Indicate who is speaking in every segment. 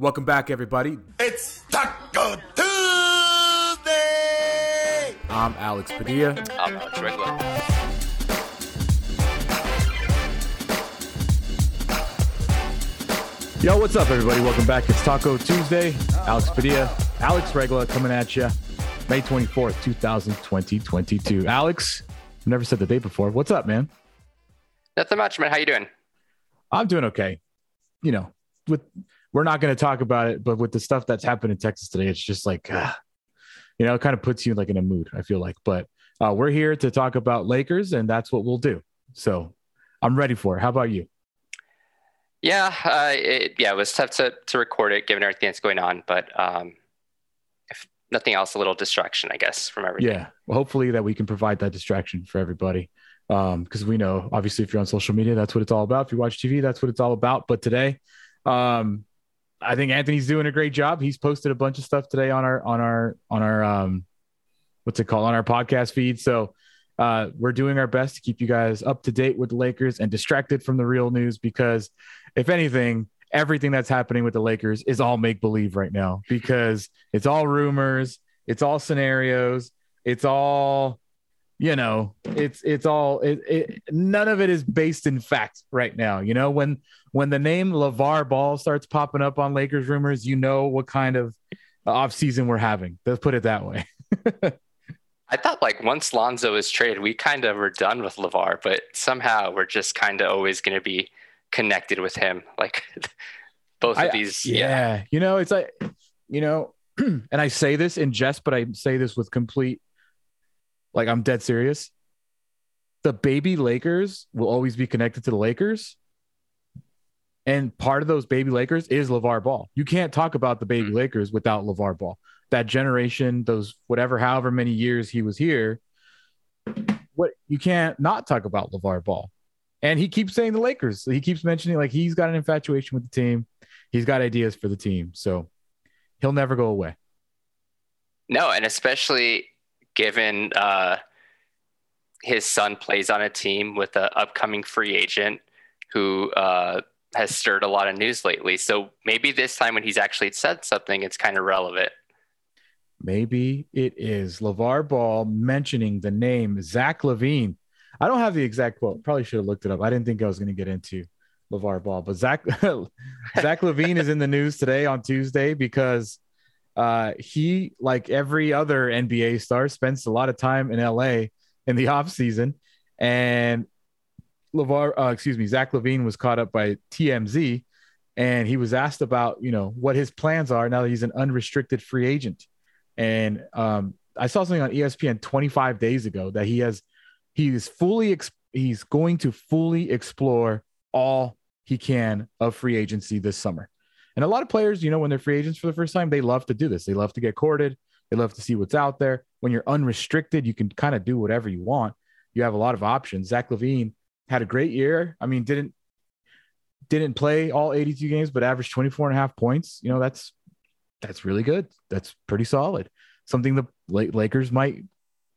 Speaker 1: Welcome back, everybody.
Speaker 2: It's Talk-O Tuesday.
Speaker 1: I'm Alex Padilla.
Speaker 3: I'm Alex Regla.
Speaker 1: Yo, what's up, everybody? Welcome back. It's Talk-O Tuesday. Alex Padilla, Alex Regla coming at you. May 24th, 2020, 22. Alex, I've never said the date before. What's up, man?
Speaker 3: Nothing much, man. How you doing?
Speaker 1: I'm doing okay. You know, with we're not going to talk about it, but with the stuff that's happened in Texas today, it's just like, ah, you know, it kind of puts you like in a mood. I feel like, but uh, we're here to talk about Lakers, and that's what we'll do. So I'm ready for it. How about you?
Speaker 3: Yeah, uh, it, yeah, it was tough to to record it given everything that's going on, but um, if nothing else, a little distraction, I guess, from everything.
Speaker 1: Yeah. Well, hopefully that we can provide that distraction for everybody. Um, because we know obviously if you're on social media, that's what it's all about. If you watch TV, that's what it's all about. But today, um, I think Anthony's doing a great job. He's posted a bunch of stuff today on our on our on our um what's it called on our podcast feed. So uh, we're doing our best to keep you guys up to date with the Lakers and distracted from the real news because if anything, everything that's happening with the Lakers is all make believe right now because it's all rumors, it's all scenarios, it's all you know, it's it's all it, it none of it is based in fact right now. You know, when when the name LaVar Ball starts popping up on Lakers rumors, you know what kind of off season we're having. Let's put it that way.
Speaker 3: I thought like once Lonzo was traded, we kind of were done with LaVar, but somehow we're just kind of always going to be connected with him. Like both of
Speaker 1: I-
Speaker 3: these.
Speaker 1: yeah. you know, it's like, you know, and I say this in jest, but I say this with complete, like, I'm dead serious. The baby Lakers will always be connected to the Lakers. And part of those baby Lakers is LaVar Ball. You can't talk about the baby
Speaker 3: Mm.
Speaker 1: Lakers without LaVar Ball. That generation, those whatever, however many years he was here, what you can't not talk about LaVar Ball. And he keeps saying the Lakers. He keeps mentioning like he's got an infatuation with the team. He's got ideas for the team. So he'll never go away.
Speaker 3: No, and especially given uh, his son plays on a team with an upcoming free agent who uh, has stirred a lot of news lately. So maybe this time when he's actually said something, it's kind of relevant.
Speaker 1: Maybe it is LaVar Ball mentioning the name Zach LaVine. I don't have the exact quote. Probably should have looked it up. I didn't think I was going to get into LaVar Ball, but Zach Zach LaVine is in the news today on Tuesday because uh, he, like every other NBA star, spends a lot of time in LA in the off season, and LaVar, uh, excuse me, Zach LaVine was caught up by TMZ, and he was asked about you know what his plans are now that he's an unrestricted free agent. And um, I saw something on ESPN 25 days ago that he has he is fully ex- he's going to fully explore all he can of free agency this summer. And a lot of players, you know, when they're free agents for the first time, they love to do this. They love to get courted. They love to see what's out there. When you're unrestricted, you can kind of do whatever you want. You have a lot of options. Zach LaVine had a great year. I mean, didn't didn't play all 82 games, but averaged 24 and a half points. You know, that's that's really good. That's pretty solid. Something the Lakers might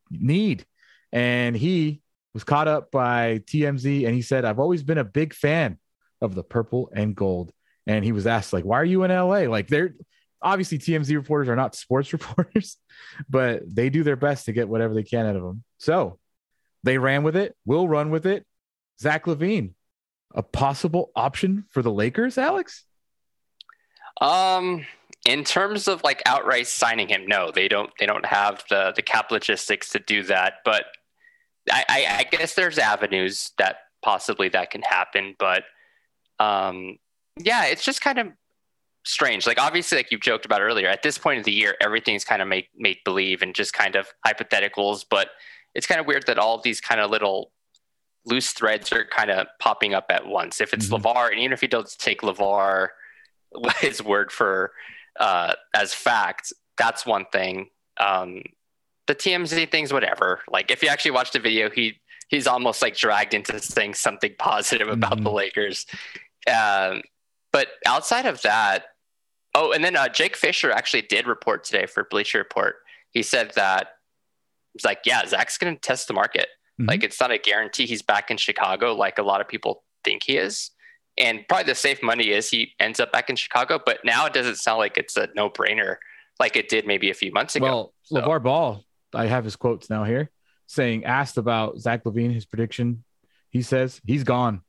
Speaker 1: need. And he was caught up by TMZ and he said, I've always been a big fan of the purple and gold. And he was asked, like, why are you in LA? Like, they're obviously TMZ reporters are not sports reporters, but they do their best to get whatever they can out of them. So they ran with it, We'll run with it. Zach LaVine, a possible option for the Lakers, Alex?
Speaker 3: Um, in terms of like outright signing him, no, they don't. They don't have the the cap logistics to do that. But I, I, I guess there's avenues that possibly that can happen. But um, yeah, it's just kind of strange. Like obviously, like you've joked about earlier, at this point of the year, everything's kind of make make believe and just kind of hypotheticals. But it's kind of weird that all these kind of little loose threads are kind of popping up at once. If it's
Speaker 1: Mhm.
Speaker 3: LaVar, and even if you don't take LaVar his word for uh, as fact, that's one thing. Um, the TMZ things, whatever. Like if you actually watch the video, he he's almost like dragged into saying something positive about the
Speaker 1: Mhm.
Speaker 3: Lakers. Um, but outside of that, oh, and then uh, Jake Fisher actually did report today for Bleacher Report. He said that it's like, yeah, Zach's going to test the market.
Speaker 1: Mhm.
Speaker 3: Like it's not a guarantee he's back in Chicago, like a lot of people think he is. And probably the safe money is he ends up back in Chicago. But now it doesn't sound like it's a no brainer like it did maybe a few months ago.
Speaker 1: Well,
Speaker 3: So-
Speaker 1: LaVar Ball, I have his quotes now here saying, asked about Zach LaVine, his prediction. He says he's gone.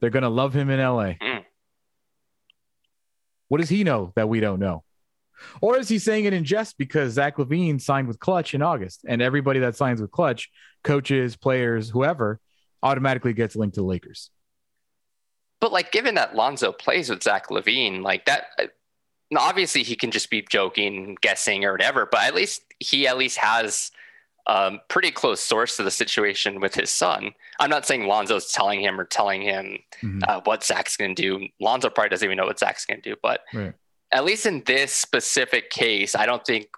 Speaker 1: They're going to love him in LA.
Speaker 3: Mm.
Speaker 1: What does he know that we don't know? Or is he saying it in jest because Zach LaVine signed with Klutch in August and everybody that signs with Klutch, coaches, players, whoever, automatically gets linked to the Lakers?
Speaker 3: But like, given that Lonzo plays with Zach LaVine, like that, uh, obviously he can just be joking, guessing, or whatever. But at least he at least has um, pretty close source to the situation with his son. I'm not saying Lonzo's telling him or telling him
Speaker 1: Mhm.
Speaker 3: uh, what Zach's going to do. Lonzo probably doesn't even know what Zach's going to do. But
Speaker 1: Right.
Speaker 3: at least in this specific case, I don't think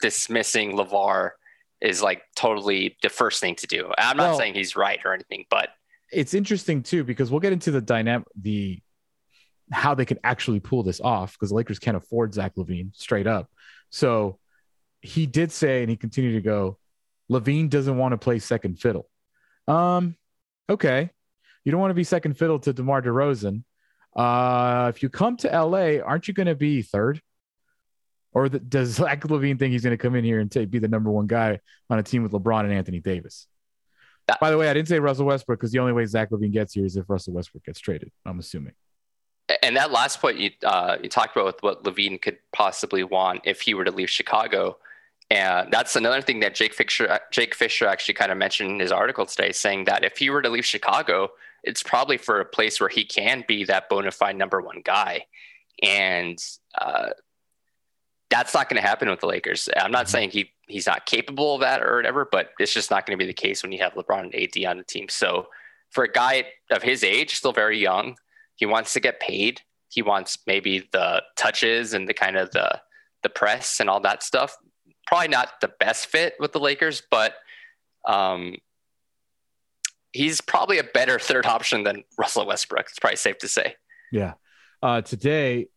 Speaker 3: dismissing LaVar is like totally the first thing to do. I'm not
Speaker 1: Well-
Speaker 3: saying he's right or anything, but
Speaker 1: it's interesting too because we'll get into the dynamic the how they can actually pull this off because the Lakers can't afford Zach LaVine straight up. So he did say, and he continued to go, LaVine doesn't want to play second fiddle. Um, okay. You don't want to be second fiddle to DeMar DeRozan. Uh, if you come to LA, aren't you going to be third? Or the, does Zach LaVine think he's going to come in here and take, be the number one guy on a team with LeBron and Anthony Davis? By the way, I didn't say Russell Westbrook because the only way Zach LaVine gets here is if Russell Westbrook gets traded. I'm assuming.
Speaker 3: and that last point you uh, you talked about with what LaVine could possibly want if he were to leave Chicago, and that's another thing that Jake Fisher Jake Fisher actually kind of mentioned in his article today, saying that if he were to leave Chicago, it's probably for a place where he can be that bona fide number one guy, and uh, that's not going to happen with the Lakers. I'm not saying he he's not capable of that or whatever, but it's just not going to be the case when you have LeBron and AD on the team. So for a guy of his age, still very young, he wants to get paid. He wants maybe the touches and the kind of the the press and all that stuff. Probably not the best fit with the Lakers, but um, he's probably a better third option than Russell Westbrook. It's probably safe to say.
Speaker 1: Yeah. Uh, today,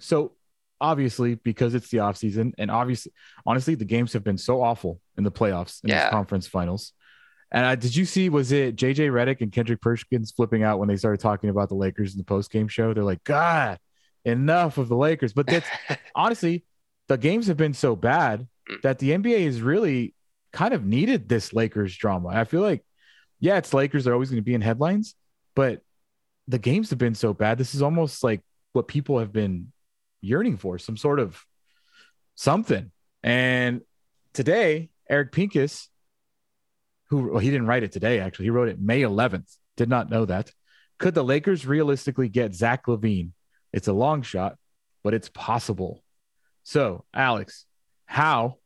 Speaker 1: so obviously because it's the off season, and obviously, honestly, the games have been so awful in the playoffs in
Speaker 3: Yeah.
Speaker 1: conference finals. And uh, did you see? Was it JJ Redick and Kendrick Perkins flipping out when they started talking about the Lakers in the post game show? They're like, God, enough of the Lakers. But that's honestly, the games have been so bad.
Speaker 3: Mm.
Speaker 1: that the NBA has really kind of needed this Lakers drama. I feel like, yeah, it's Lakers. They're always going to be in headlines, but the games have been so bad. This is almost like what people have been yearning for some sort of something. And today, Eric Pincus, who well, he didn't write it today, actually, he wrote it May 11th. Did not know that. Could the Lakers realistically get Zach LaVine? It's a long shot, but it's possible. So, Alex, how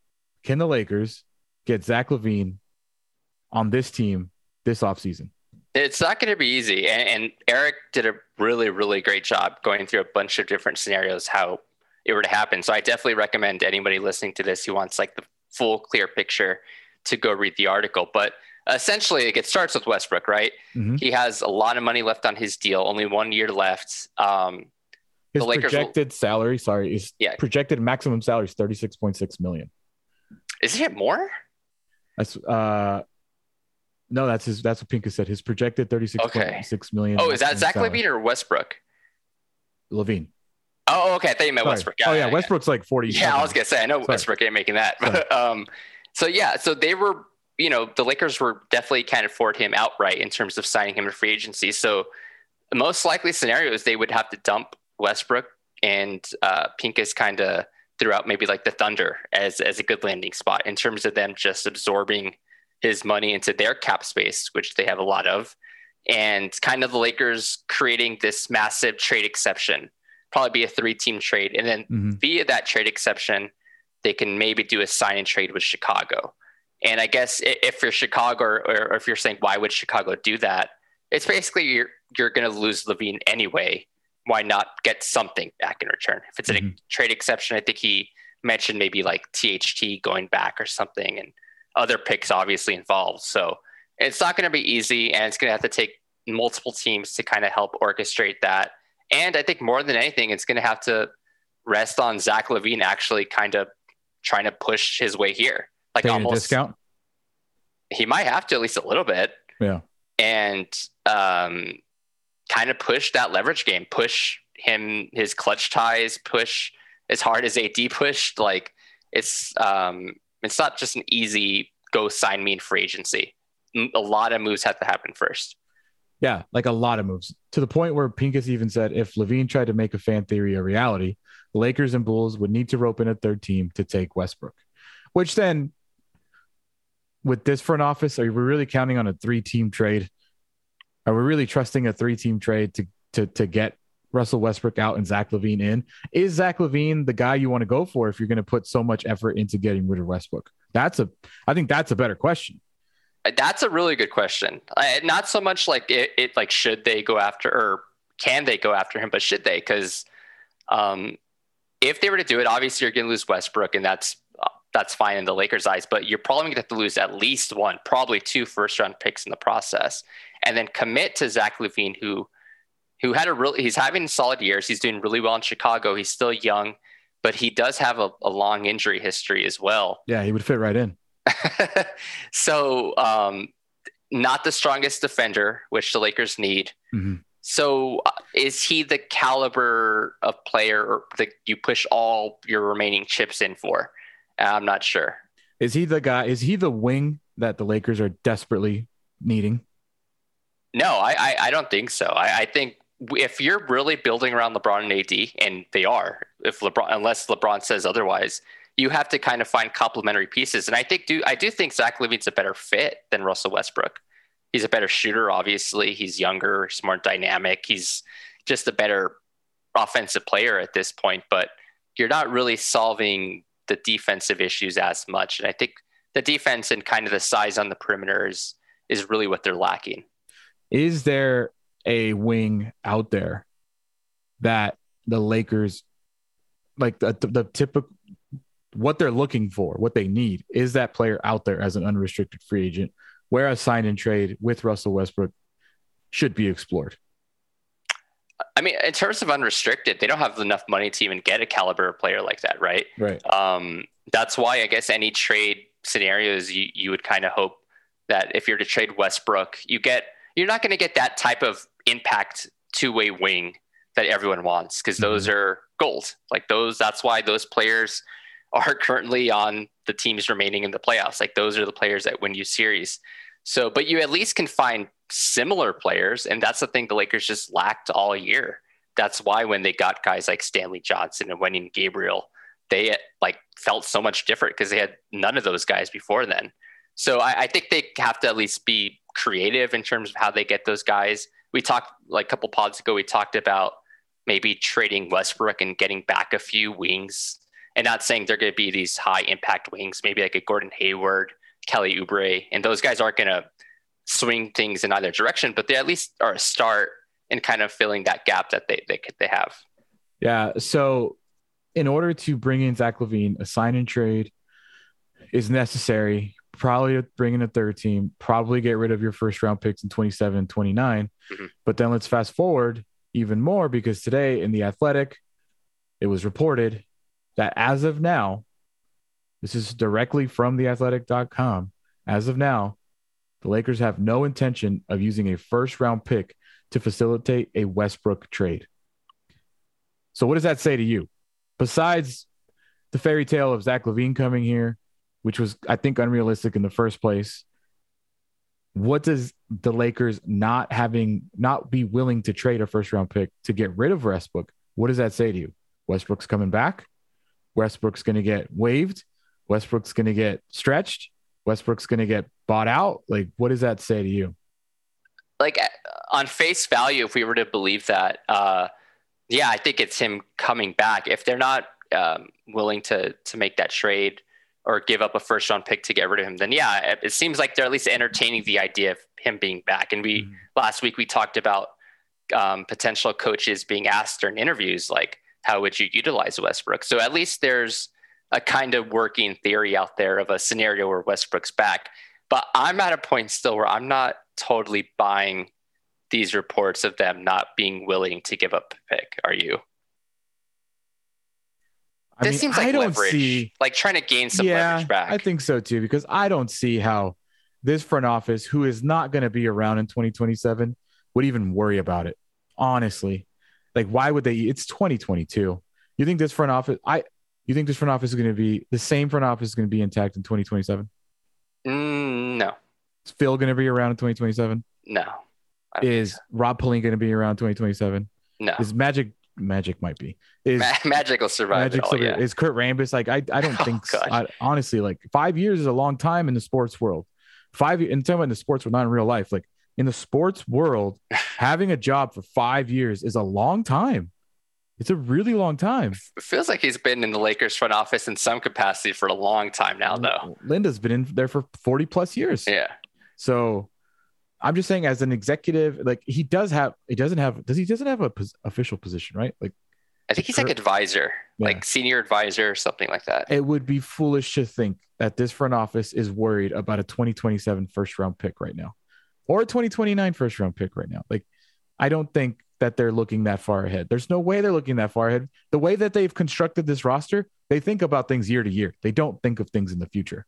Speaker 1: can the Lakers get Zach LaVine on this team this offseason?
Speaker 3: It's not going to be easy. And, and Eric did a really, really great job going through a bunch of different scenarios how it were to happen. So I definitely recommend anybody listening to this who wants like the full, clear picture to go read the article. But essentially, it starts with Westbrook, right?
Speaker 1: Mhm.
Speaker 3: He has a lot of money left on his deal, only one year left. Um,
Speaker 1: His
Speaker 3: The Lakers will-
Speaker 1: projected salary, sorry, is
Speaker 3: Yeah.
Speaker 1: projected maximum salary is 36.6 million.
Speaker 3: is it more?
Speaker 1: That's uh no, that's his that's what Pincus said. His projected 36.6 million.
Speaker 3: Oh, is that Zach
Speaker 1: salary.
Speaker 3: LaVine or Westbrook?
Speaker 1: LaVine?
Speaker 3: Oh, okay. I thought you meant
Speaker 1: Sorry.
Speaker 3: Westbrook.
Speaker 1: oh yeah, Westbrook's like 40.
Speaker 3: Yeah, I was gonna say I know
Speaker 1: Sorry.
Speaker 3: Westbrook ain't making that. But, um, so yeah, so they were, you know, the Lakers were definitely can't afford him outright in terms of signing him to free agency. So the most likely scenario is they would have to dump Westbrook and uh, Pincus kind of threw out maybe like the Thunder as as a good landing spot in terms of them just absorbing his money into their cap space, which they have a lot of, and kind of the Lakers creating this massive trade exception. Probably be a three team trade, and then
Speaker 1: Mhm.
Speaker 3: via that trade exception, they can maybe do a sign and trade with Chicago. And I guess if you're Chicago, or, or if you're saying why would Chicago do that, it's basically you're you're going to lose LaVine anyway. Why not get something back in return? If it's a
Speaker 1: Mhm.
Speaker 3: trade exception, I think he mentioned maybe like THT going back or something, and other picks obviously involved. So it's not going to be easy, and it's going to have to take multiple teams to kind of help orchestrate that. And I think more than anything, it's going to have to rest on Zach LaVine actually kind of trying to push his way here. Like
Speaker 1: Taking a
Speaker 3: almost,
Speaker 1: discount.
Speaker 3: he might have to at least a little bit,
Speaker 1: Yeah.
Speaker 3: and um, kind of push that leverage game, push him his Klutch ties, push as hard as AD pushed. Like it's um, it's not just an easy go sign me in free agency. A lot of moves have to happen first.
Speaker 1: Yeah, like a lot of moves to the point where Pincus even said if LaVine tried to make a fan theory a reality, the Lakers and Bulls would need to rope in a third team to take Westbrook, which then with this front office, are we really counting on a three team trade? Are we really trusting a three team trade to, to, to get Russell Westbrook out and Zach LaVine in? Is Zach LaVine the guy you want to go for if you're going to put so much effort into getting rid of Westbrook? That's a, I think that's a better question.
Speaker 3: That's a really good question. not so much like it, it, like should they go after or can they go after him, but should they? Because um, if they were to do it, obviously you're going to lose Westbrook, and that's that's fine in the Lakers' eyes. But you're probably going to have to lose at least one, probably two first round picks in the process, and then commit to Zach LaVine, who who had a really he's having solid years. He's doing really well in Chicago. He's still young, but he does have a, a long injury history as well.
Speaker 1: Yeah, he would fit right in.
Speaker 3: so, um, not the strongest defender, which the Lakers need. Mm-hmm. So, uh, is he the caliber of player that you push all your remaining chips in for? I'm not sure.
Speaker 1: Is he the guy? Is he the wing that the Lakers are desperately needing?
Speaker 3: No, I, I, I don't think so. I, I, think if you're really building around LeBron and AD, and they are, if LeBron, unless LeBron says otherwise, you have to kind of find complementary pieces. And I think do I do think Zach LaVine's a better fit than Russell Westbrook. He's a better shooter, obviously. He's younger, he's more dynamic. He's just a better offensive player at this point. But you're not really solving the defensive issues as much. And I think the defense and kind of the size on the perimeter is, is really what they're lacking.
Speaker 1: Is there a wing out there that the Lakers like the, the, typical what they're looking for, what they need is that player out there as an unrestricted free agent, where a sign and trade with Russell Westbrook should be explored.
Speaker 3: I mean, in terms of unrestricted, they don't have enough money to even get a caliber player like that, right?
Speaker 1: Right.
Speaker 3: Um, that's why I guess any trade scenarios you, you would kind of hope that if you're to trade Westbrook, you get you're not going to get that type of impact two way wing that everyone wants because those mm-hmm. are gold. Like those, that's why those players are currently on the teams remaining in the playoffs. Like those are the players that win you series. So, but you at least can find similar players, and that's the thing the Lakers just lacked all year. That's why when they got guys like Stanley Johnson and Wenyen Gabriel, they like felt so much different because they had none of those guys before then. So I, I, think they have to at least be creative in terms of how they get those guys. We talked like a couple pods ago. We talked about maybe trading Westbrook and getting back a few wings, and not saying they're going to be these high impact wings. Maybe like a Gordon Hayward, Kelly Oubre, and those guys aren't going to swing things in either direction, but they at least are a start in kind of filling that gap that they they they have.
Speaker 1: Yeah. So in order to bring in Zach LaVine, a sign and trade is necessary. Probably bring in a third team, probably get rid of your first round picks in 27 and 29. Mm-hmm. But then let's fast forward even more because today in the Athletic, it was reported that as of now, this is directly from the athletic.com. As of now, the Lakers have no intention of using a first round pick to facilitate a Westbrook trade. So, what does that say to you? Besides the fairy tale of Zach LaVine coming here, which was, I think, unrealistic in the first place, what does the Lakers not having, not be willing to trade a first round pick to get rid of Westbrook? What does that say to you? Westbrook's coming back. Westbrook's going to get waived. Westbrook's going to get stretched. Westbrook's going to get bought out? Like, what does that say to you?
Speaker 3: Like on face value, if we were to believe that, uh, yeah, I think it's him coming back. If they're not um, willing to to make that trade or give up a first round pick to get rid of him, then yeah, it, seems like they're at least entertaining the idea of him being back. And we mm-hmm. last week we talked about um, potential coaches being asked during interviews, like, how would you utilize Westbrook? So at least there's a kind of working theory out there of a scenario where Westbrook's back. But I'm at a point still where I'm not totally buying these reports of them not being willing to give up a pick. Are you? I this mean, seems like I don't leverage, see, like trying to gain some yeah, leverage back.
Speaker 1: I think so too, because I don't see how this front office, who is not going to be around in 2027, would even worry about it. honestly, like why would they? It's 2022. You think this front office? I you think this front office is going to be the same front office is going to be intact in 2027?
Speaker 3: Mm, no,
Speaker 1: Is Phil going to be around in 2027?
Speaker 3: no.
Speaker 1: Is Rob Pelinka going to be around 2027?
Speaker 3: no?
Speaker 1: Is Magic Magic might be? Is
Speaker 3: Ma- Magic will survive
Speaker 1: Magic
Speaker 3: all. Yeah.
Speaker 1: is Kurt Rambis like I I don't
Speaker 3: Oh,
Speaker 1: think so. I, honestly like five years is a long time in the sports world. Five and talking about in the sports world, not in real life. Like in the sports world, having a job for five years is a long time. It's a really long time.
Speaker 3: It feels like he's been in the Lakers front office in some capacity for a long time now, though.
Speaker 1: Linda's been in there for 40 plus years.
Speaker 3: Yeah.
Speaker 1: So I'm just saying, as an executive, like he does have, he doesn't have, does he doesn't have a pos- official position, right? Like
Speaker 3: I think he's like
Speaker 1: er,
Speaker 3: advisor,
Speaker 1: Yeah.
Speaker 3: like senior advisor or something like that.
Speaker 1: it would be foolish to think that this front office is worried about a 2027 first round pick right now or a 2029 first round pick right now. Like, I don't think that they're looking that far ahead. There's no way they're looking that far ahead. The way that they've constructed this roster, they think about things year to year. They don't think of things in the future.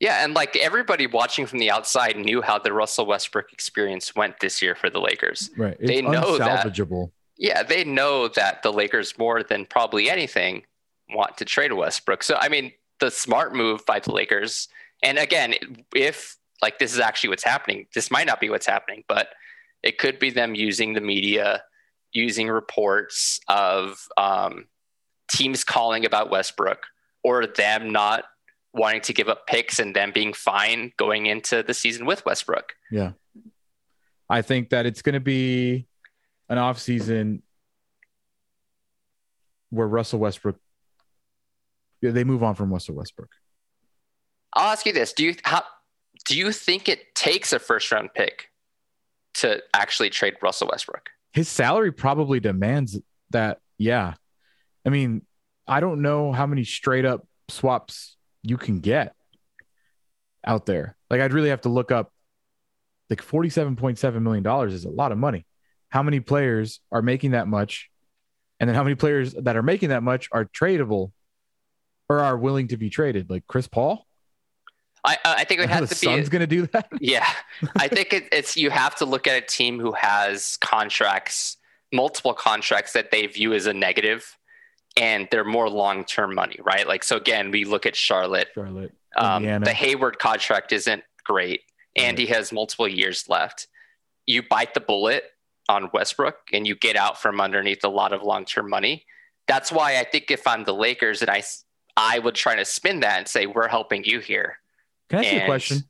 Speaker 3: Yeah, and like everybody watching from the outside knew how the Russell Westbrook experience went this year for the Lakers.
Speaker 1: Right. It's
Speaker 3: They know that. Yeah, they know that the Lakers more than probably anything want to trade Westbrook. So I mean, the smart move by the Lakers. And again, if like this is actually what's happening, this might not be what's happening, but it could be them using the media, using reports of um, teams calling about Westbrook or them not wanting to give up picks and then being fine going into the season with Westbrook.
Speaker 1: Yeah. I think that it's going to be an off season where Russell Westbrook they move on from Russell Westbrook.
Speaker 3: I'll ask you this: Do you how do you think it takes a first round pick to actually trade Russell Westbrook?
Speaker 1: His salary probably demands that. Yeah. I mean, I don't know how many straight up swaps you can get out there. Like I'd really have to look up like $47.7 million is a lot of money. How many players are making that much? And then how many players that are making that much are tradable or are willing to be traded? Like Chris Paul?
Speaker 3: I I think it
Speaker 1: the
Speaker 3: has to be.
Speaker 1: Sun's going to do that?
Speaker 3: yeah, I think it, it's you have to look at a team who has contracts, multiple contracts that they view as a negative, and they're more long term money, right? Like so again, we look at Charlotte.
Speaker 1: Charlotte.
Speaker 3: Um, the Hayward contract isn't great, and he has multiple years left. You bite the bullet on Westbrook, and you get out from underneath a lot of long term money. That's why I think if I'm the Lakers, and I, I would try to spin that and say we're helping you here.
Speaker 1: Can I ask you a question?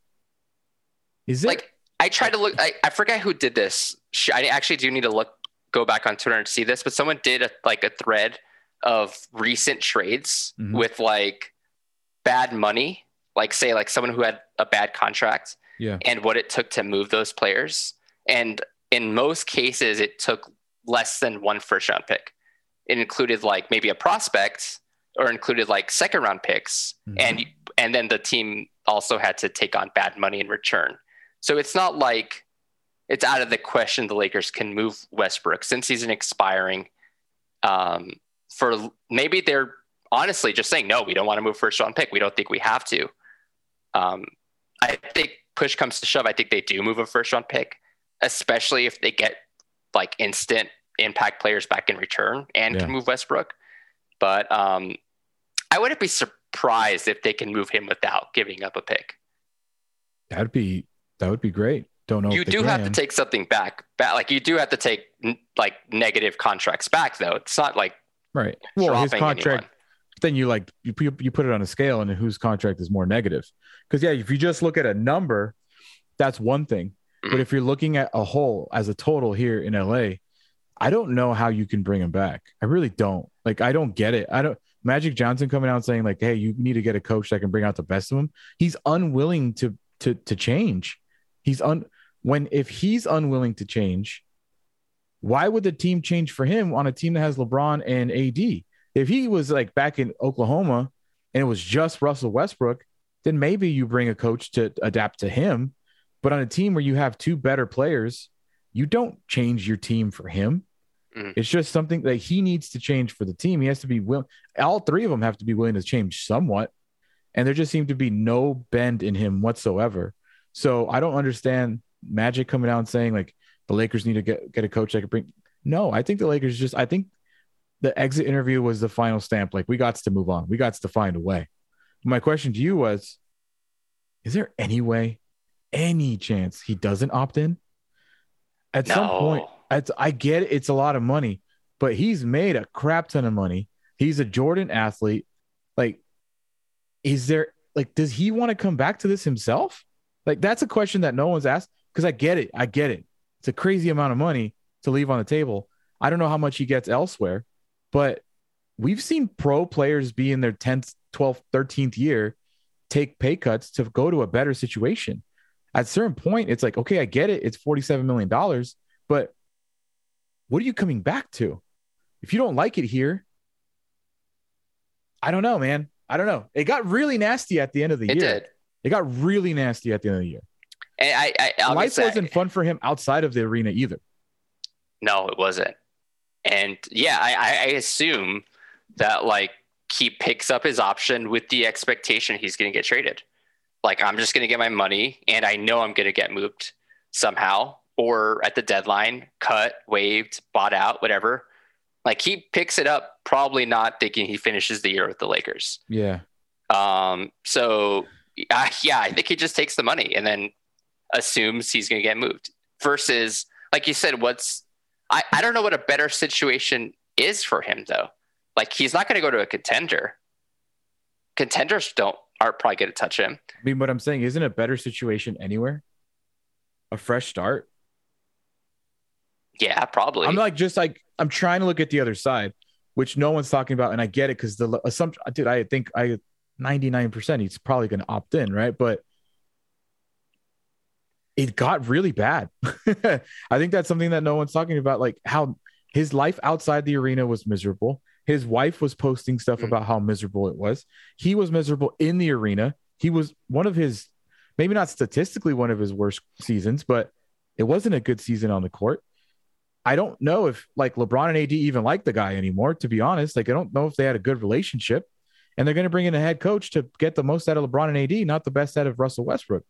Speaker 1: Is it
Speaker 3: Like I tried to look. I, I forget who did this. I actually do need to look go back on Twitter and see this, but someone did a, like a thread of recent trades
Speaker 1: Mhm.
Speaker 3: with like bad money, like say like someone who had a bad contract
Speaker 1: yeah.
Speaker 3: and what it took to move those players. And in most cases, it took less than one first round pick. It included like maybe a prospect or included like second round picks.
Speaker 1: Mhm.
Speaker 3: And and then the team also had to take on bad money in return. So it's not like it's out of the question the Lakers can move Westbrook since he's an expiring. Um, for maybe they're honestly just saying no, we don't want to move first round pick. We don't think we have to. Um, I think push comes to shove. I think they do move a first round pick, especially if they get like instant impact players back in return and
Speaker 1: Yeah.
Speaker 3: can move Westbrook. But um, I wouldn't be surprised if they can move him without giving up a pick.
Speaker 1: That'd be that would be great. Don't know.
Speaker 3: you do have to take something back. back. Like you do have to take like negative contracts back, though. It's not like
Speaker 1: right. Well, his contract.
Speaker 3: anyone.
Speaker 1: Then you like you put- you put it on a scale, and whose contract is more negative? Because yeah, if you just look at a number, that's one thing. But
Speaker 3: Mhm.
Speaker 1: if you're looking at a whole as a total here in LA, I don't know how you can bring him back. I really don't. Like I don't get it. I don't. Magic Johnson coming out saying like, "Hey, you need to get a coach that can bring out the best of him." He's unwilling to to to change. He's un when if he's unwilling to change, why would the team change for him on a team that has LeBron and AD? If he was like back in Oklahoma and it was just Russell Westbrook, then maybe you bring a coach to adapt to him. But on a team where you have two better players, you don't change your team for him.
Speaker 3: Mhm.
Speaker 1: It's just something that he needs to change for the team. He has to be willing. All three of them have to be willing to change somewhat. And there just seemed to be no bend in him whatsoever. So I don't understand Magic coming out and saying, like, The Lakers need to get get a coach that could bring. No, I think the Lakers just. I think the exit interview was the final stamp. Like we got to move on. We got to find a way. My question to you was: Is there any way, any chance he doesn't opt in? At some point, at, I get it, it's a lot of money, but he's made a crap ton of money. He's a Jordan athlete. Like, is there like does he want to come back to this himself? Like that's a question that no one's asked because I get it. I get it. It's a crazy amount of money to leave on the table. I don't know how much he gets elsewhere, but we've seen pro players be in their 10th, 12th, 13th year take pay cuts to go to a better situation. At a certain point, it's like, okay, I get it. It's $47 million, but what are you coming back to? If you don't like it here, I don't know, man. I don't know. It got really nasty at the end of the year.
Speaker 3: It
Speaker 1: year.
Speaker 3: did.
Speaker 1: It got really nasty at the end of the year.
Speaker 3: And I, I, I'll
Speaker 1: Life wasn't fun for him outside of the arena either.
Speaker 3: No, it wasn't. And yeah, I, I I assume that like he picks up his option with the expectation he's going to get traded. Like I'm just going to get my money, and I know I'm going to get moved somehow, or at the deadline, cut, waived, bought out, whatever. Like he picks it up, probably not thinking he finishes the year with the Lakers.
Speaker 1: Yeah.
Speaker 3: Um, so uh, yeah, I think he just takes the money and then assumes he's going to get moved. Versus, like you said, what's I, I don't know what a better situation is for him though. Like he's not going to go to a contender. Contenders don't aren't probably going to touch him.
Speaker 1: I mean, what I'm saying isn't a better situation anywhere. A fresh start.
Speaker 3: Yeah, probably.
Speaker 1: I'm like just like I'm trying to look at the other side, which no one's talking about, and I get it because the assumption, dude. I think I 99 percent he's probably going to opt in, right? But it got really bad. I think that's something that no one's talking about, like how his life outside the arena was miserable. His wife was posting stuff
Speaker 3: Mm.
Speaker 1: about how miserable it was. He was miserable in the arena. He was one of his, maybe not statistically one of his worst seasons, but it wasn't a good season on the court. I don't know if like LeBron and AD even like the guy anymore, to be honest. Like, I don't know if they had a good relationship. And they're going to bring in a head coach to get the most out of LeBron and AD, not the best out of Russell Westbrook.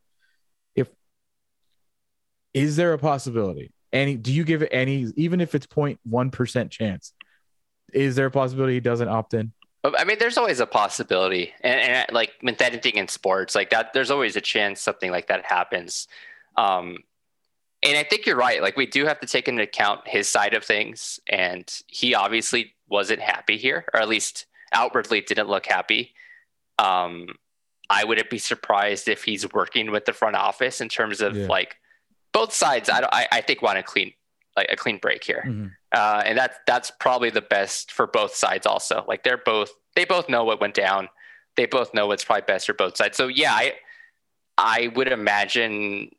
Speaker 1: Is there a possibility? Any do you give it any, even if it's 0.1% chance? Is there a possibility he doesn't opt in?
Speaker 3: I mean, there's always a possibility, and, and like with anything in sports, like that, there's always a chance something like that happens. Um, and I think you're right. Like we do have to take into account his side of things, and he obviously wasn't happy here, or at least outwardly didn't look happy. Um, I wouldn't be surprised if he's working with the front office in terms of
Speaker 1: Yeah.
Speaker 3: like both sides. I, I, I think want a clean, like a clean break here uh, and that's that's probably the best for both sides. Also, like they're both they both know what went down. They both know what's probably best for both sides. So yeah, I I would imagine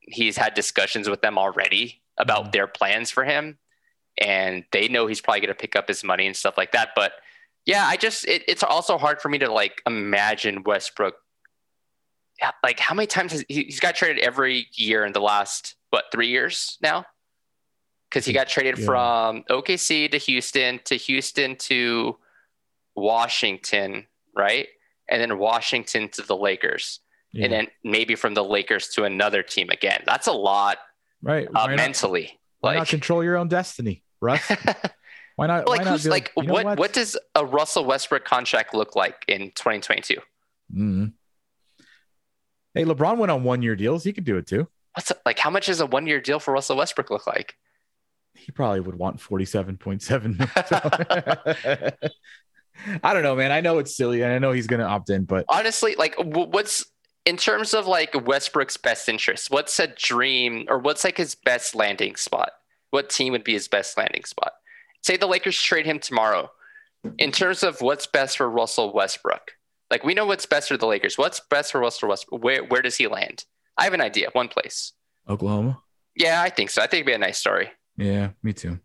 Speaker 3: he's had discussions with them already about
Speaker 1: Mhm.
Speaker 3: their plans for him, and they know he's probably going to pick up his money and stuff like that. But yeah, I just it, it's also hard for me to like imagine Westbrook. Yeah, Like how many times has he, he's got traded every year in the last what three years now? Because he got traded
Speaker 1: Yeah.
Speaker 3: from OKC to Houston to Houston to Washington, right? And then Washington to the Lakers,
Speaker 1: Yeah.
Speaker 3: and then maybe from the Lakers to another team again. That's a lot
Speaker 1: right.
Speaker 3: uh,
Speaker 1: Why, not,
Speaker 3: mentally.
Speaker 1: why not
Speaker 3: Like,
Speaker 1: control your own destiny, Russ? Why not?
Speaker 3: like
Speaker 1: why not
Speaker 3: who's
Speaker 1: be
Speaker 3: like
Speaker 1: you know
Speaker 3: what, what does a Russell Westbrook contract look like in 2022?
Speaker 1: Mhm. Hey, LeBron went on one year deals. He could do it too.
Speaker 3: What's like how much does a one year deal for Russell Westbrook look like?
Speaker 1: He probably would want 47.7. I don't know, man. I know it's silly and I know he's going to opt in, but
Speaker 3: honestly, like what's in terms of like Westbrook's best interest? What's a dream or what's like his best landing spot? What team would be his best landing spot? Say the Lakers trade him tomorrow. In terms of what's best for Russell Westbrook, like we know what's best for the Lakers. What's best for Russell Westbrook? Where where does he land? I have an idea. One place.
Speaker 1: Oklahoma.
Speaker 3: Yeah, I think so. I think it'd be a nice story.
Speaker 1: Yeah, me too.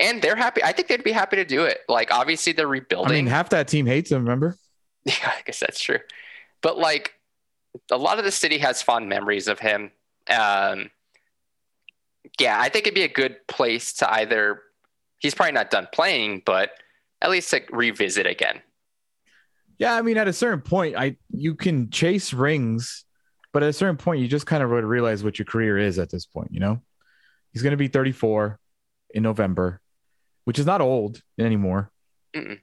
Speaker 3: And they're happy. I think they'd be happy to do it. Like obviously they're rebuilding.
Speaker 1: I mean, half that team hates him, remember?
Speaker 3: Yeah, I guess that's true. But like a lot of the city has fond memories of him. Um, yeah, I think it'd be a good place to either. He's probably not done playing, but at least to revisit again.
Speaker 1: Yeah, I mean, at a certain point, I you can chase rings, but at a certain point, you just kind of realize what your career is at this point. You know, He's going to be 34 in November, which is not old anymore.
Speaker 3: Mm-mm.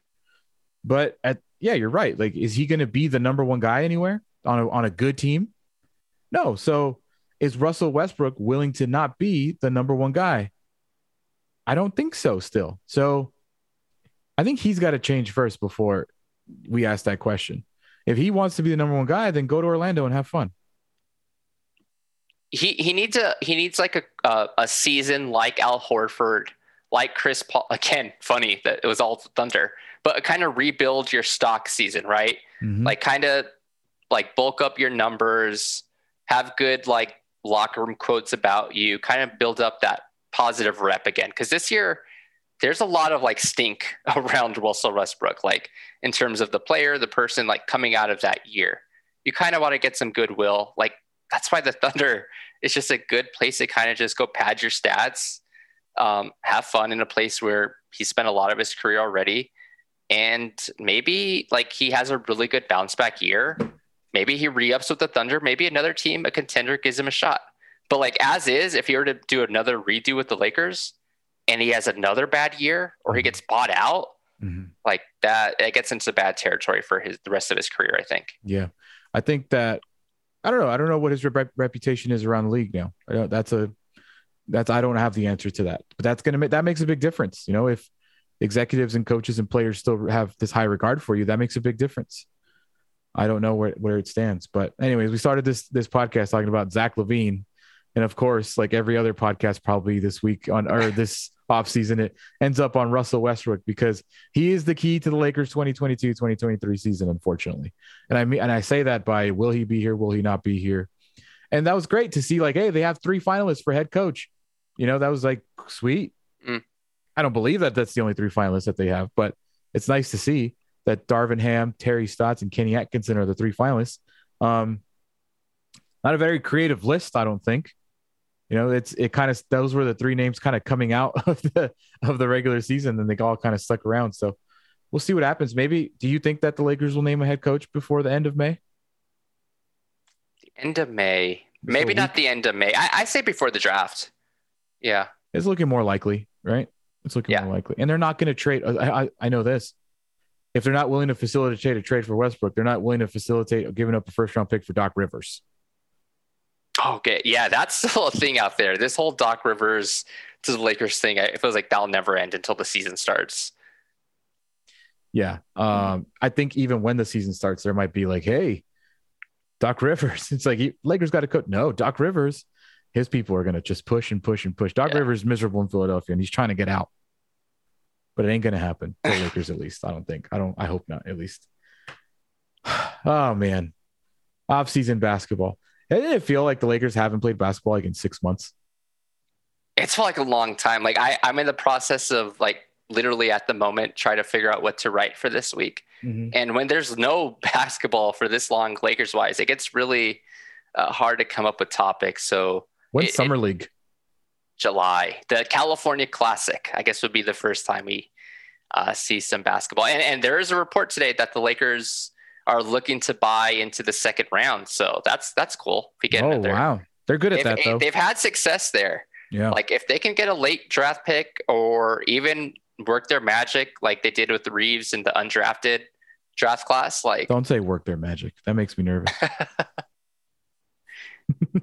Speaker 1: But at yeah, you're right. Like, is he going to be the number one guy anywhere on a on a good team? No. So is Russell Westbrook willing to not be the number one guy? I don't think so. Still, so I think he's got to change first before we ask that question. If he wants to be the number one guy, then go to Orlando and have fun.
Speaker 3: He he needs a he needs like a a, a season like Al Horford, like Chris Paul. Again, funny that it was all Thunder, but kind of rebuild your stock season, right?
Speaker 1: Mhm.
Speaker 3: Like kind of like bulk up your numbers, have good like locker room quotes about you, kind of build up that positive rep again. Because this year, there's a lot of like stink around Russell Westbrook, like in terms of the player, the person, like coming out of that year. You kind of want to get some goodwill. Like that's why the Thunder is just a good place to kind of just go pad your stats, um, have fun in a place where he spent a lot of his career already. And maybe like he has a really good bounce back year. Maybe he re ups with the Thunder. Maybe another team, a contender, gives him a shot. But like as is, if he were to do another redo with the Lakers and he has another bad year or he gets bought out,
Speaker 1: Mhm.
Speaker 3: like that, it gets into bad territory for his the rest of his career, I think.
Speaker 1: Yeah, I think that I don't know. I don't know what his rep- reputation is around the league now. I don't, that's a that's I don't have the answer to that, but that's gonna make that makes a big difference. You know, if executives and coaches and players still have this high regard for you, that makes a big difference. I don't know where where it stands, but anyways, we started this this podcast talking about Zach LaVine, and of course, like every other podcast, probably this week on or this off season, it ends up on Russell Westbrook because he is the key to the Lakers 2022-2023 season, unfortunately. And I mean, and I say that by will he be here? Will he not be here? And that was great to see. Like, hey, they have three finalists for head coach. You know, that was like sweet.
Speaker 3: Mm.
Speaker 1: I don't believe that that's the only three finalists that they have, but it's nice to see that Darvin Ham, Terry Stotts, and Kenny Atkinson are the three finalists. Um, not a very creative list, I don't think. You know, it's it kind of those were the three names kind of coming out of the of the regular season, and they all kind of stuck around. So we'll see what happens. Maybe do you think that the Lakers will name a head coach before the end of May?
Speaker 3: The end of May, maybe not the end of May. I, I say before the draft. Yeah,
Speaker 1: It's looking more likely, right? It's looking
Speaker 3: Yeah.
Speaker 1: more likely, and they're not going to trade. I, I I know this. If they're not willing to facilitate a trade for Westbrook, they're not willing to facilitate giving up a first round pick for Doc Rivers.
Speaker 3: Okay, yeah, that's still a thing out there. This whole Doc Rivers to the Lakers thing, I- it feels like that'll never end until the season starts.
Speaker 1: Yeah. Um, I think even when the season starts, there might be like, hey, Doc Rivers. It's like he, Lakers got to coach. No, Doc Rivers, his people are going to just push and push and push. Doc
Speaker 3: Yeah.
Speaker 1: Rivers is miserable in Philadelphia and he's trying to get out. But it ain't going to happen for Lakers, at least. I don't think. I don't, I hope not, at least. oh, man. Off season Didn't it feel like the Lakers haven't played basketball like in six months?
Speaker 3: It's for like a long time. Like I, I'm in the process of like literally at the moment trying to figure out what to write for this week. And when there's no basketball for this long, Lakers wise, it gets really uh, hard to come up with topics. So
Speaker 1: When's
Speaker 3: It-
Speaker 1: Summer League?
Speaker 3: July, the California Classic, I guess would be the first time we uh, see some basketball. And, and there is a report today that the Lakers are looking to buy into the second round. So that's that's cool. If we get
Speaker 1: Oh,
Speaker 3: there.
Speaker 1: wow. They're good at
Speaker 3: They've,
Speaker 1: that, though.
Speaker 3: they've had success there.
Speaker 1: Yeah.
Speaker 3: Like if they can get a late draft pick or even work their magic like they did with the Reaves in the undrafted draft class, like
Speaker 1: Don't say work their magic. That makes me nervous.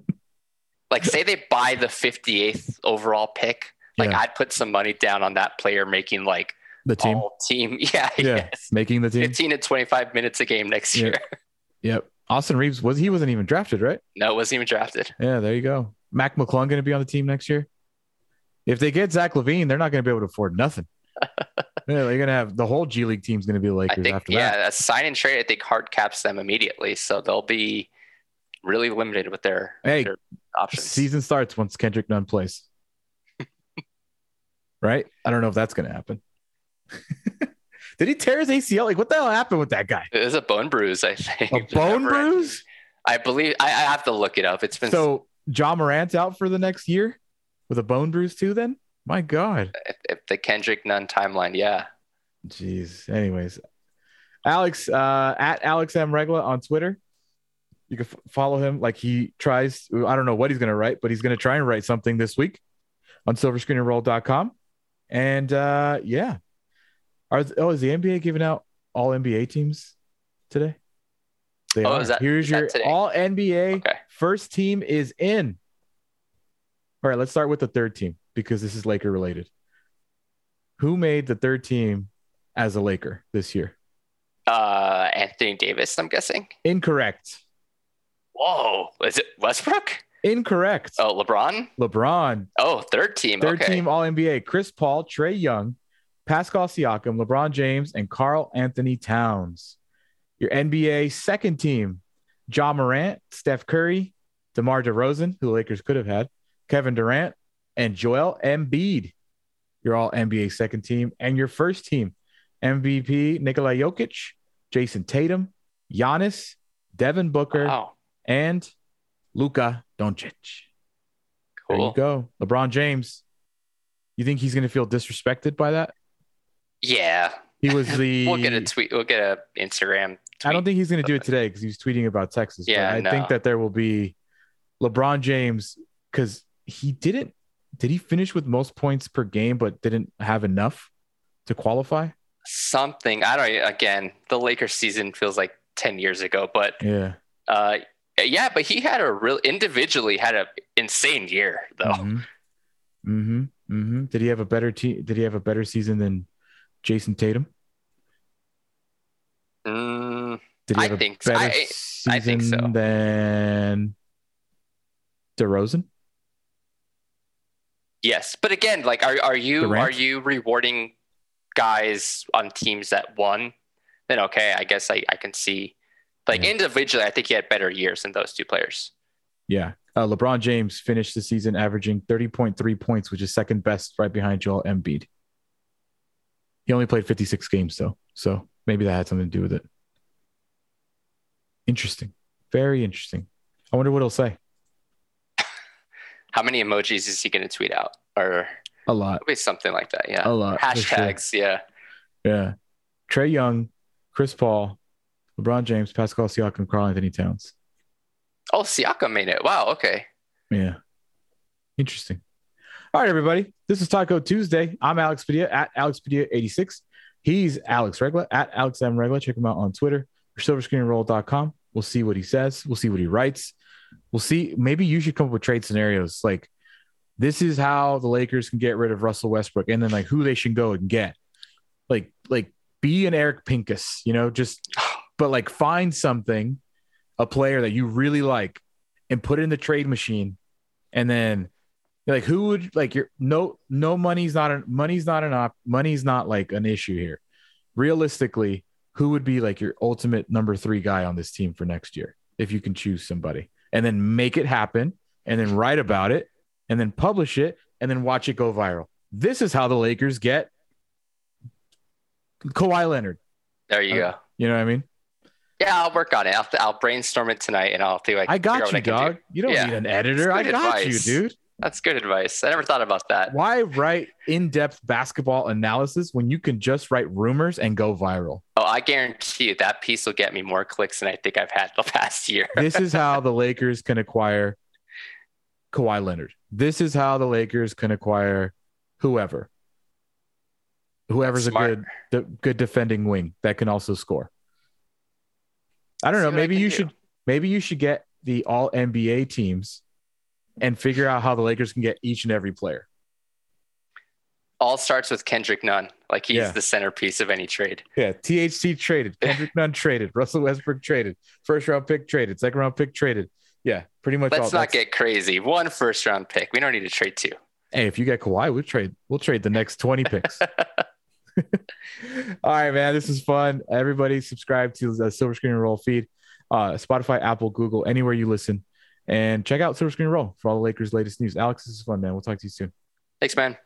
Speaker 3: like say they buy the 58th overall pick, like
Speaker 1: Yeah.
Speaker 3: I'd put some money down on that player making like
Speaker 1: The team.
Speaker 3: team. Yeah,
Speaker 1: Yeah.
Speaker 3: yes.
Speaker 1: Making the team.
Speaker 3: 15 to 25 minutes a game next year.
Speaker 1: Yep. Austin Reaves was he wasn't even drafted, right?
Speaker 3: No, wasn't even drafted.
Speaker 1: Yeah, there you go. Mac McClung going to be on the team next year. If they get Zach LaVine, they're not going to be able to afford nothing. yeah, they're going to have the whole G League team's going to be the
Speaker 3: I think,
Speaker 1: after
Speaker 3: yeah,
Speaker 1: that.
Speaker 3: a sign and trade, I think hard caps them immediately. So they'll be really limited with their,
Speaker 1: Hey,
Speaker 3: their options.
Speaker 1: Season starts once Kendrick Nunn plays. right? I don't know if that's going to happen. Did he tear his ACL? Like, what the hell happened with that guy?
Speaker 3: It was a bone bruise, I think.
Speaker 1: A bone bruise?
Speaker 3: I believe I, I have to look it up. It's been
Speaker 1: So Ja Morant's out for the next year with a bone bruise too. Then my God,
Speaker 3: if, if the Kendrick Nunn timeline. Yeah,
Speaker 1: jeez. Anyways, Alex uh, at Alex M Regla on Twitter. You can f- follow him. Like he tries. I don't know what he's gonna write, but he's gonna try and write something this week. on silverscreenandroll.com. And uh, yeah. Are, oh, is the NBA giving out all NBA teams today? They
Speaker 3: Oh,
Speaker 1: are.
Speaker 3: is that-
Speaker 1: Here's
Speaker 3: is that
Speaker 1: your
Speaker 3: today?
Speaker 1: all NBA
Speaker 3: Okay.
Speaker 1: first team is in. All right, let's start with the third team because this is Laker related. Who made the third team as a Laker this year?
Speaker 3: Uh, Anthony Davis, I'm guessing.
Speaker 1: Incorrect.
Speaker 3: Whoa, is it Westbrook?
Speaker 1: Incorrect.
Speaker 3: Oh, LeBron.
Speaker 1: LeBron,
Speaker 3: Oh, third team.
Speaker 1: third
Speaker 3: okay.
Speaker 1: team All NBA. Chris Paul, Trae Young, Pascal Siakam, LeBron James, and Karl-Anthony Towns. Your NBA second team: Ja Morant, Steph Curry, DeMar DeRozan, who the Lakers could have had, Kevin Durant, and Joel Embiid. Your All NBA second team, and your first team: MVP Nikola Jokic, Jayson Tatum, Giannis, Devin Booker,
Speaker 3: Wow.
Speaker 1: and Luka Doncic. There you go. LeBron James. You think he's going to feel disrespected by that?
Speaker 3: Yeah.
Speaker 1: He was the.
Speaker 3: We'll get a tweet. We'll get a Instagram.
Speaker 1: I don't think he's going to do it today because he was tweeting about Texas.
Speaker 3: Yeah,
Speaker 1: I
Speaker 3: no.
Speaker 1: think that there will be LeBron James because he didn't. Did he finish with most points per game, but didn't have enough to qualify?
Speaker 3: something. I don't. Again, the Lakers season feels like ten years ago, but
Speaker 1: Yeah.
Speaker 3: uh, yeah. But he had a real individually had a insane year though.
Speaker 1: hmm hmm hmm Did he have a better team? Did he have a better season than Jayson Tatum?
Speaker 3: Mm,
Speaker 1: Did he
Speaker 3: I
Speaker 1: have a
Speaker 3: think so.
Speaker 1: better
Speaker 3: I-
Speaker 1: season
Speaker 3: I think so.
Speaker 1: than DeRozan?
Speaker 3: yes, but again, like, are are you
Speaker 1: Durant?
Speaker 3: are you rewarding guys on teams that won? Then okay, I guess I, I can see. Like
Speaker 1: Yeah.
Speaker 3: individually, I think he had better years than those two players.
Speaker 1: Yeah. Uh, LeBron James finished the season averaging 30.3 points, which is second best right behind Joel Embiid. He only played 56 games, though. So maybe that had something to do with it. Interesting. Very interesting. I wonder what he'll say.
Speaker 3: How many emojis is he going to tweet out? Or
Speaker 1: A lot.
Speaker 3: it'll be something like that. Yeah.
Speaker 1: A lot. for sure.
Speaker 3: Hashtags. Yeah.
Speaker 1: Yeah. Trae Young, Chris Paul, LeBron James, Pascal Siakam, Karl-Anthony Towns.
Speaker 3: Oh, Siakam made it. Wow. Okay.
Speaker 1: Yeah. Interesting. All right, everybody. This is Talk-O Tuesday. I'm Alex Padilla at Alex Padilla86. He's Alex Regla at Alex M. Regla. Check him out on Twitter or silverscreenroll.com. We'll see what he says. We'll see what he writes. We'll see. Maybe you should come up with trade scenarios. Like, this is how the Lakers can get rid of Russell Westbrook and then like who they should go and get. Like, like be an Eric Pincus, you know, just but like find something, a player that you really like, and put it in the trade machine, and then like who would like your no no money's not an money's not an op money's not like an issue here. Realistically, who would be like your ultimate number three guy on this team for next year if you can choose somebody, and then make it happen, and then write about it, and then publish it, and then watch it go viral. This is how the Lakers get Kawhi Leonard.
Speaker 3: There you
Speaker 1: Uh,
Speaker 3: go.
Speaker 1: You know what I mean?
Speaker 3: Yeah, I'll work on it. I'll, I'll brainstorm it tonight and I'll see what
Speaker 1: I got you,
Speaker 3: I
Speaker 1: dog.
Speaker 3: do.
Speaker 1: You don't
Speaker 3: Yeah.
Speaker 1: need an editor. I got
Speaker 3: advice.
Speaker 1: you, dude.
Speaker 3: That's good advice. I never thought about that.
Speaker 1: Why write in-depth basketball analysis when you can just write rumors and go viral?
Speaker 3: Oh, I guarantee you that piece will get me more clicks than I think I've had the past year.
Speaker 1: This is how the Lakers can acquire Kawhi Leonard. This is how the Lakers can acquire whoever. Whoever's a good the good defending wing that can also score. I don't know. Maybe you
Speaker 3: do.
Speaker 1: should maybe you should get the all NBA teams and figure out how the Lakers can get each and every player.
Speaker 3: All starts with Kendrick Nunn. Like he's
Speaker 1: Yeah.
Speaker 3: the centerpiece of any trade.
Speaker 1: Yeah, THT traded, Kendrick Nunn traded, Russell Westbrook traded, first round pick traded, second round pick traded. Yeah, pretty much.
Speaker 3: Let's
Speaker 1: all,
Speaker 3: not
Speaker 1: that's-
Speaker 3: get crazy. One first round pick. We don't need to trade two.
Speaker 1: Hey, if you get Kawhi, we'll trade. We'll trade the next twenty picks. all right, man. This is fun. Everybody, subscribe to the Silver Screen and Roll feed, uh, Spotify, Apple, Google, anywhere you listen, and check out Silver Screen Roll for all the Lakers' latest news. Alex, this is fun, man. We'll talk to you soon.
Speaker 3: Thanks, man.